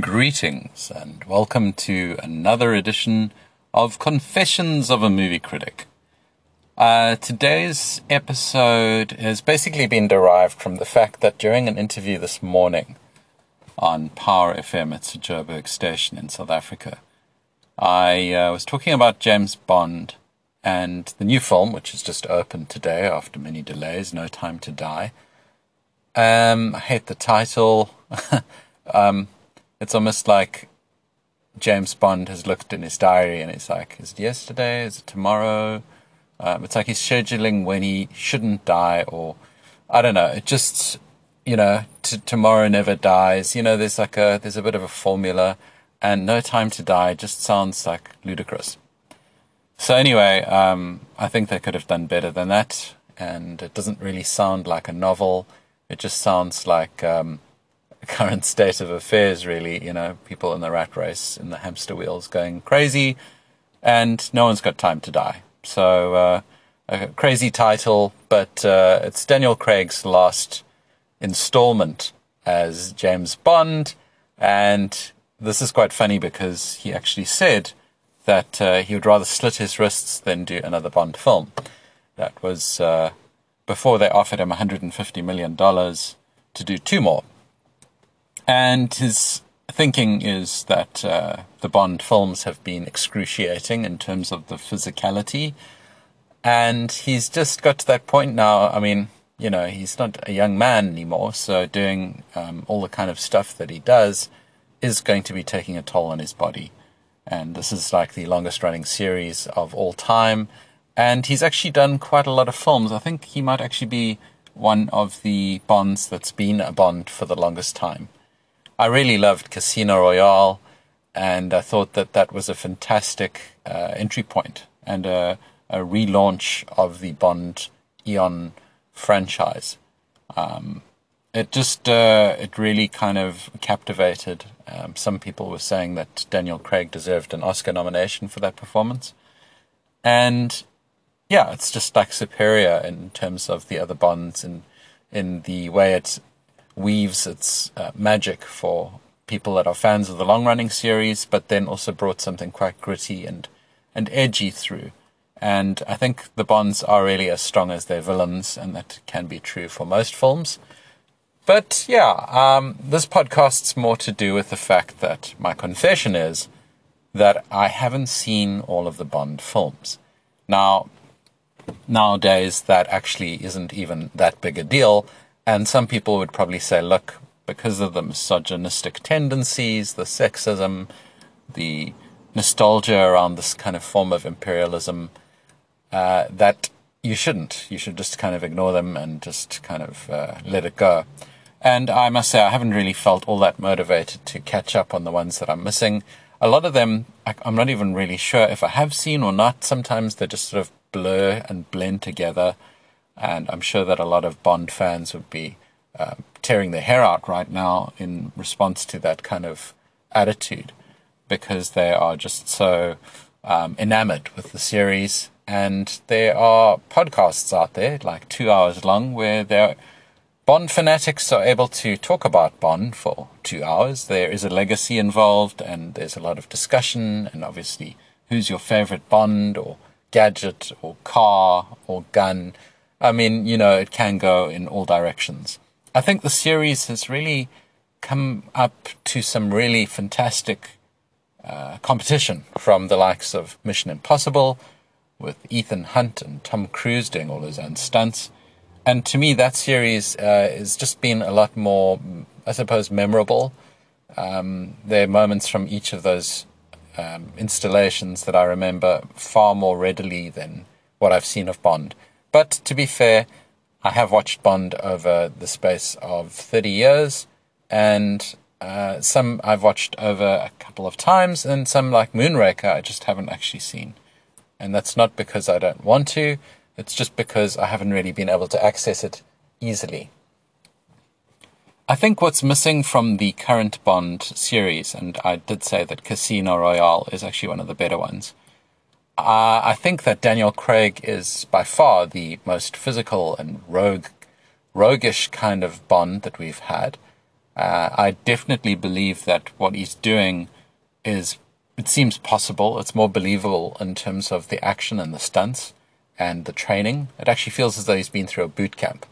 Greetings and welcome to another edition of Confessions of a Movie Critic. Uh, today's episode has basically been derived from the fact that during an interview this morning on Power FM at the Joburg Station in South Africa, I uh, was talking about James Bond and the new film, which has just opened today after many delays, No Time to Die. Um, I hate the title. um, it's almost like James Bond has looked in his diary and it's like, is it yesterday? Is it tomorrow? Um, it's like he's scheduling when he shouldn't die, or I don't know. It just, you know, t- tomorrow never dies. You know, there's like a there's a bit of a formula, and no time to die just sounds like ludicrous. So anyway, um, I think they could have done better than that, and it doesn't really sound like a novel. It just sounds like um, current state of affairs, really. You know, people in the rat race, in the hamster wheels going crazy, and no one's got time to die. So, uh, a crazy title, but uh, it's Daniel Craig's last installment as James Bond. And this is quite funny because he actually said that uh, he would rather slit his wrists than do another Bond film. That was uh, before they offered him $150 million to do two more. And his thinking is that uh, the Bond films have been excruciating in terms of the physicality. And he's just got to that point now. I mean, you know, he's not a young man anymore. So doing um, all the kind of stuff that he does is going to be taking a toll on his body. And this is like the longest running series of all time. And he's actually done quite a lot of films. I think he might actually be one of the Bonds that's been a Bond for the longest time. I really loved Casino Royale, and I thought that that was a fantastic uh, entry point and a, a, relaunch of the Bond Eon franchise. Um, it just uh, it really kind of captivated. Um, some people were saying that Daniel Craig deserved an Oscar nomination for that performance, and yeah, it's just like superior in terms of the other Bonds and in the way it weaves its uh, magic for people that are fans of the long running series, but then also brought something quite gritty and, and edgy through. And I think the Bonds are really as strong as their villains, and that can be true for most films. But yeah, um, this podcast's more to do with the fact that my confession is that I haven't seen all of the Bond films. Now, nowadays, that actually isn't even that big a deal and some people would probably say, look, because of the misogynistic tendencies, the sexism, the nostalgia around this kind of form of imperialism, uh, that you shouldn't. You should just kind of ignore them and just kind of uh, let it go. And I must say, I haven't really felt all that motivated to catch up on the ones that I'm missing. A lot of them, I'm not even really sure if I have seen or not. Sometimes they just sort of blur and blend together. And I'm sure that a lot of Bond fans would be uh, tearing their hair out right now in response to that kind of attitude because they are just so um, enamored with the series. And there are podcasts out there, like two hours long, where they're Bond fanatics are able to talk about Bond for two hours. There is a legacy involved, and there's a lot of discussion, and obviously, who's your favorite Bond, or gadget, or car, or gun. I mean, you know, it can go in all directions. I think the series has really come up to some really fantastic uh, competition from the likes of Mission Impossible, with Ethan Hunt and Tom Cruise doing all his own stunts. And to me, that series uh, has just been a lot more, I suppose, memorable. Um, there are moments from each of those um, installations that I remember far more readily than what I've seen of Bond. But to be fair, I have watched Bond over the space of 30 years, and uh, some I've watched over a couple of times, and some, like Moonraker, I just haven't actually seen. And that's not because I don't want to, it's just because I haven't really been able to access it easily. I think what's missing from the current Bond series, and I did say that Casino Royale is actually one of the better ones, uh, I think that Daniel Craig is by far the most physical and rogue, roguish kind of Bond that we've had. Uh, I definitely believe that what he's doing is, it seems possible. It's more believable in terms of the action and the stunts and the training. It actually feels as though he's been through a boot camp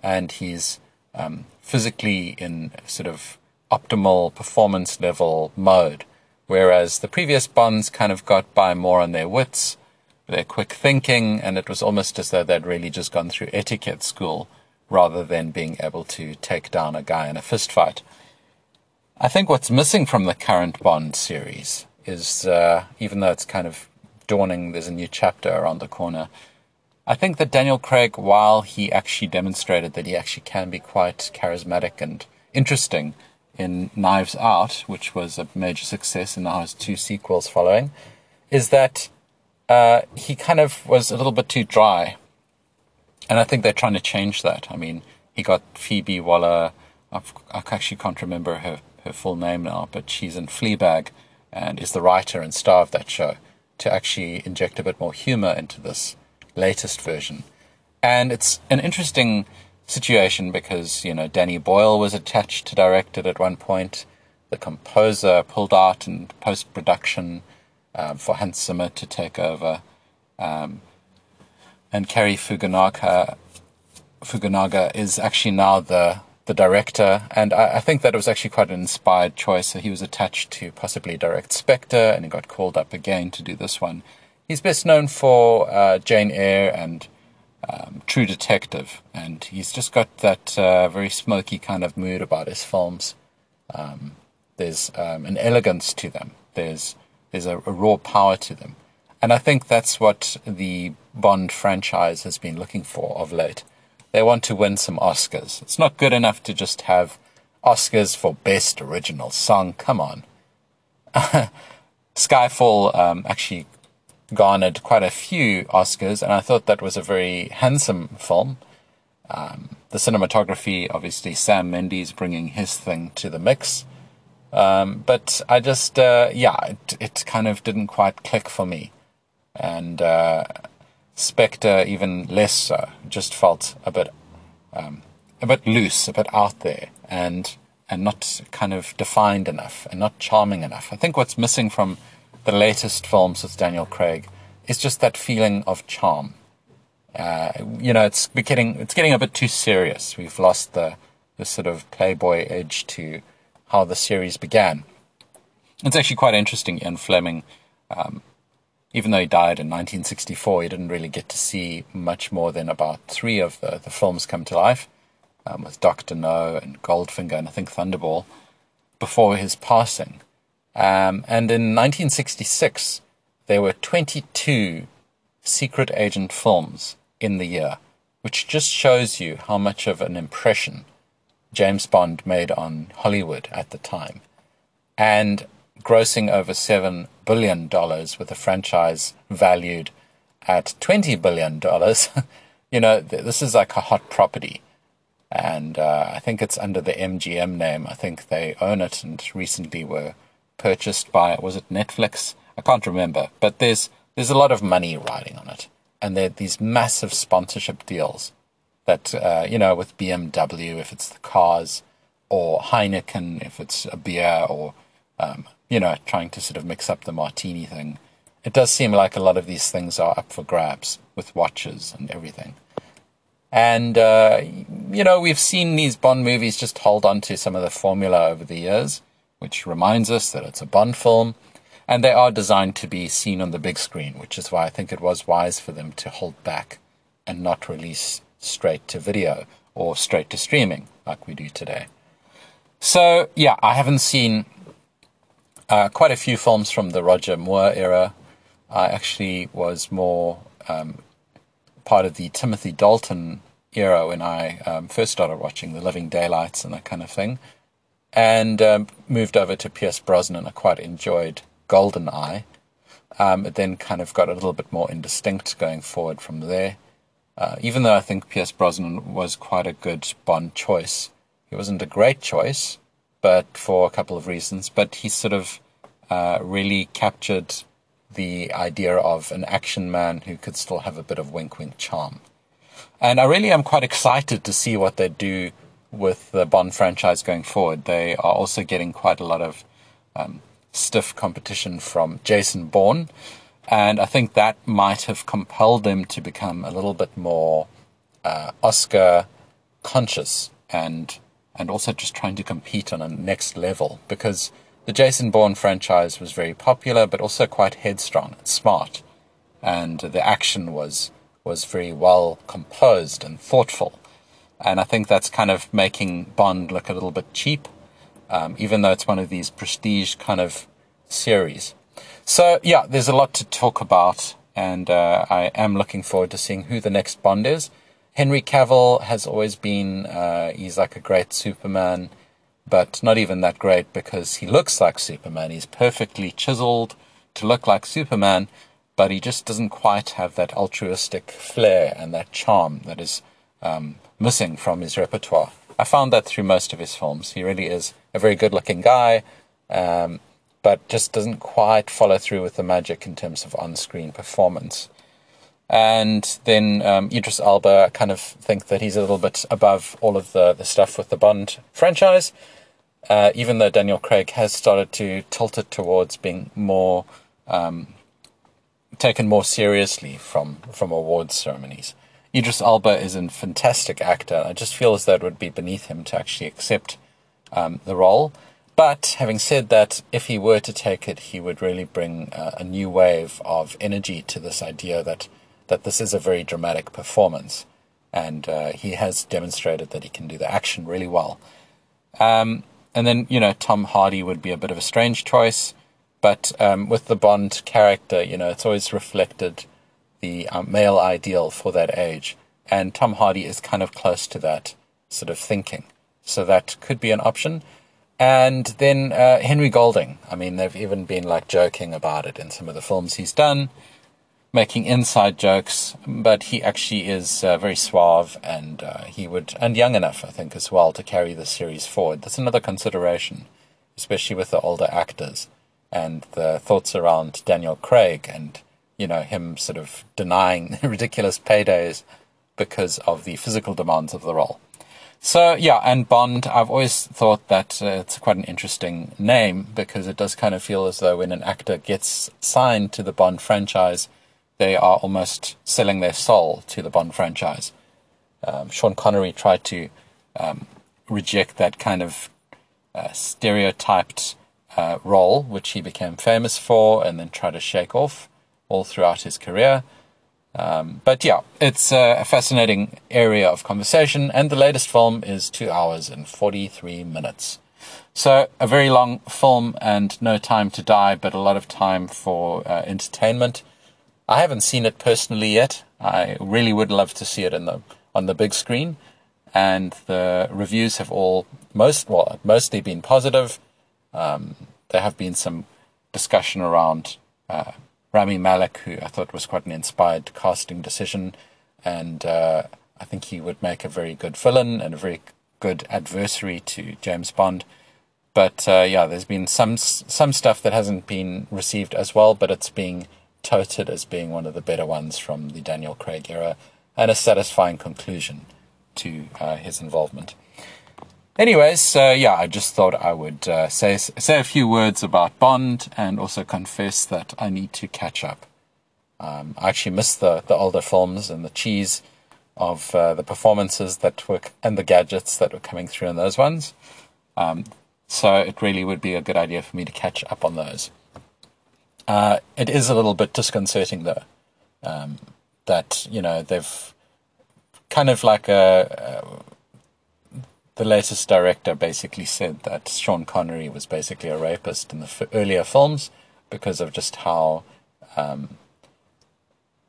and he's um, physically in sort of optimal performance level mode. Whereas the previous Bonds kind of got by more on their wits, their quick thinking, and it was almost as though they'd really just gone through etiquette school rather than being able to take down a guy in a fistfight. I think what's missing from the current Bond series is, uh, even though it's kind of dawning, there's a new chapter around the corner. I think that Daniel Craig, while he actually demonstrated that he actually can be quite charismatic and interesting in Knives Out, which was a major success and now has two sequels following, is that uh, he kind of was a little bit too dry and I think they're trying to change that. I mean, he got Phoebe Waller. I've, i actually can't remember her, her full name now, but she's in Fleabag and is the writer and star of that show to actually inject a bit more humor into this latest version. And it's an interesting situation because, you know, Danny Boyle was attached to direct it at one point. The composer pulled out in post production um, for Hans Zimmer to take over. Um, and Cary Fukunaga, Fukunaga is actually now the the director, and I, I, think that it was actually quite an inspired choice. So he was attached to possibly direct Spectre, and he got called up again to do this one. He's best known for uh, Jane Eyre and um, True Detective, and he's just got that uh, very smoky kind of mood about his films. Um, there's um, an elegance to them. There's there's a, a raw power to them. And I think that's what the Bond franchise has been looking for of late. They want to win some Oscars. It's not good enough to just have Oscars for Best Original Song. Come on. Skyfall um, actually garnered quite a few Oscars, and I thought that was a very handsome film. Um, the cinematography, obviously, Sam Mendes bringing his thing to the mix. Um, but I just, uh, yeah, it, it kind of didn't quite click for me and uh, Spectre even less so. Just felt a bit um, a bit loose, a bit out there, and and not kind of defined enough, and not charming enough. I think what's missing from the latest films with Daniel Craig is just that feeling of charm. Uh, you know, it's getting it's getting a bit too serious. We've lost the the sort of playboy edge to how the series began. It's actually quite interesting. Ian Fleming um, even though he died in 1964, he didn't really get to see much more than about three of the, the films come to life, um, with Doctor No and Goldfinger and I think Thunderball, before his passing. Um, and in 1966, there were 22 secret agent films in the year, which just shows you how much of an impression James Bond made on Hollywood at the time. And grossing over $7 billion with a franchise valued at $20 billion, you know, this is like a hot property. And uh, I think it's under the MGM name. I think they own it and recently were purchased by, was it Netflix? I can't remember. But there's, there's a lot of money riding on it. And there are these massive sponsorship deals that, uh, you know, with BMW, if it's the cars, or Heineken, if it's a beer, or um, you know, trying to sort of mix up the martini thing. It does seem like a lot of these things are up for grabs with watches and everything. And, uh, you know, we've seen these Bond movies just hold on to some of the formula over the years, which reminds us that it's a Bond film. And they are designed to be seen on the big screen, which is why I think it was wise for them to hold back and not release straight to video or straight to streaming like we do today. So, yeah, I haven't seen uh, quite a few films from the Roger Moore era. I actually was more um, part of the Timothy Dalton era when I um, first started watching The Living Daylights and that kind of thing, and um, moved over to Pierce Brosnan. I quite enjoyed Goldeneye. Um, it then kind of got a little bit more indistinct going forward from there. Uh, even though I think Pierce Brosnan was quite a good Bond choice, he wasn't a great choice but for a couple of reasons. But he sort of uh, really captured the idea of an action man who could still have a bit of wink wink charm. And I really am quite excited to see what they do with the Bond franchise going forward. They are also getting quite a lot of um, stiff competition from Jason Bourne, and I think that might have compelled them to become a little bit more uh, Oscar conscious and and also just trying to compete on a next level because the Jason Bourne franchise was very popular, but also quite headstrong and smart, and the action was was very well composed and thoughtful. And I think that's kind of making Bond look a little bit cheap, um, even though it's one of these prestige kind of series. So, yeah, there's a lot to talk about, and uh, I am looking forward to seeing who the next Bond is. Henry Cavill has always been, uh, he's like a great Superman, but not even that great because he looks like Superman. He's perfectly chiseled to look like Superman, but he just doesn't quite have that altruistic flair and that charm that is um, missing from his repertoire. I found that through most of his films. He really is a very good looking guy, um, but just doesn't quite follow through with the magic in terms of on screen performance. And then um, Idris Elba, I kind of think that he's a little bit above all of the, the stuff with the Bond franchise, uh, even though Daniel Craig has started to tilt it towards being more um, taken more seriously from, from awards ceremonies. Idris Elba is a fantastic actor. I just feel as though it would be beneath him to actually accept um, the role. But having said that, if he were to take it, he would really bring uh, a new wave of energy to this idea that, that this is a very dramatic performance. And uh, he has demonstrated that he can do the action really well. Um, and then, you know, Tom Hardy would be a bit of a strange choice. But um, with the Bond character, you know, it's always reflected the um, male ideal for that age. And Tom Hardy is kind of close to that sort of thinking. So that could be an option. And then uh, Henry Golding. I mean, they've even been like joking about it in some of the films he's done, making inside jokes. But he actually is uh, very suave, and uh, he would, and young enough, I think, as well, to carry the series forward. That's another consideration, especially with the older actors and the thoughts around Daniel Craig and you know, him sort of denying ridiculous paydays because of the physical demands of the role. So yeah, and Bond, I've always thought that uh, it's quite an interesting name because it does kind of feel as though when an actor gets signed to the Bond franchise, they are almost selling their soul to the Bond franchise. Um, Sean Connery tried to um, reject that kind of uh, stereotyped uh, role, which he became famous for, and then tried to shake off all throughout his career. Um, but yeah, it's a fascinating area of conversation, and the latest film is two hours and 43 minutes. So, a very long film and no time to die, but a lot of time for uh, entertainment. I haven't seen it personally yet. I really would love to see it in the on the big screen, and the reviews have all most well mostly been positive. Um, there have been some discussion around uh, Rami Malek, who I thought was quite an inspired casting decision, and uh, I think he would make a very good villain and a very good adversary to James Bond. But uh, yeah, there's been some some stuff that hasn't been received as well, but it's being touted as being one of the better ones from the Daniel Craig era, and a satisfying conclusion to uh, his involvement. Anyways, uh, yeah, I just thought I would uh, say say a few words about Bond and also confess that I need to catch up. Um, I actually missed the the older films and the cheese of uh, the performances that were and the gadgets that were coming through in those ones. Um, so it really would be a good idea for me to catch up on those. Uh, it is a little bit disconcerting though, um, that you know they've kind of like a, a the latest director basically said that Sean Connery was basically a rapist in the f- earlier films because of just how um,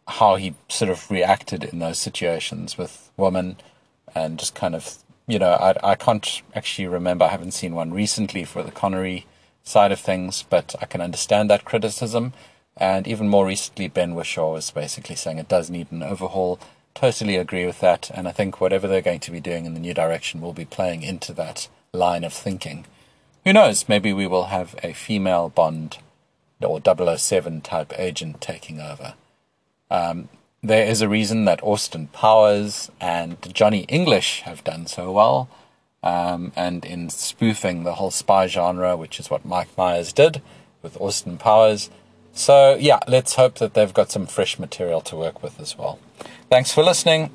how he sort of reacted in those situations with women and just kind of you know I I can't actually remember I haven't seen one recently for the Connery side of things but I can understand that criticism. And even more recently Ben Whishaw was basically saying it does need an overhaul totally agree with that. And I think whatever they're going to be doing in the new direction will be playing into that line of thinking. Who knows? Maybe we will have a female Bond or 007 type agent taking over. Um, there is a reason that Austin Powers and Johnny English have done so well. um, and in spoofing the whole spy genre, which is what Mike Myers did with Austin Powers. So, yeah, let's hope that they've got some fresh material to work with as well. Thanks for listening.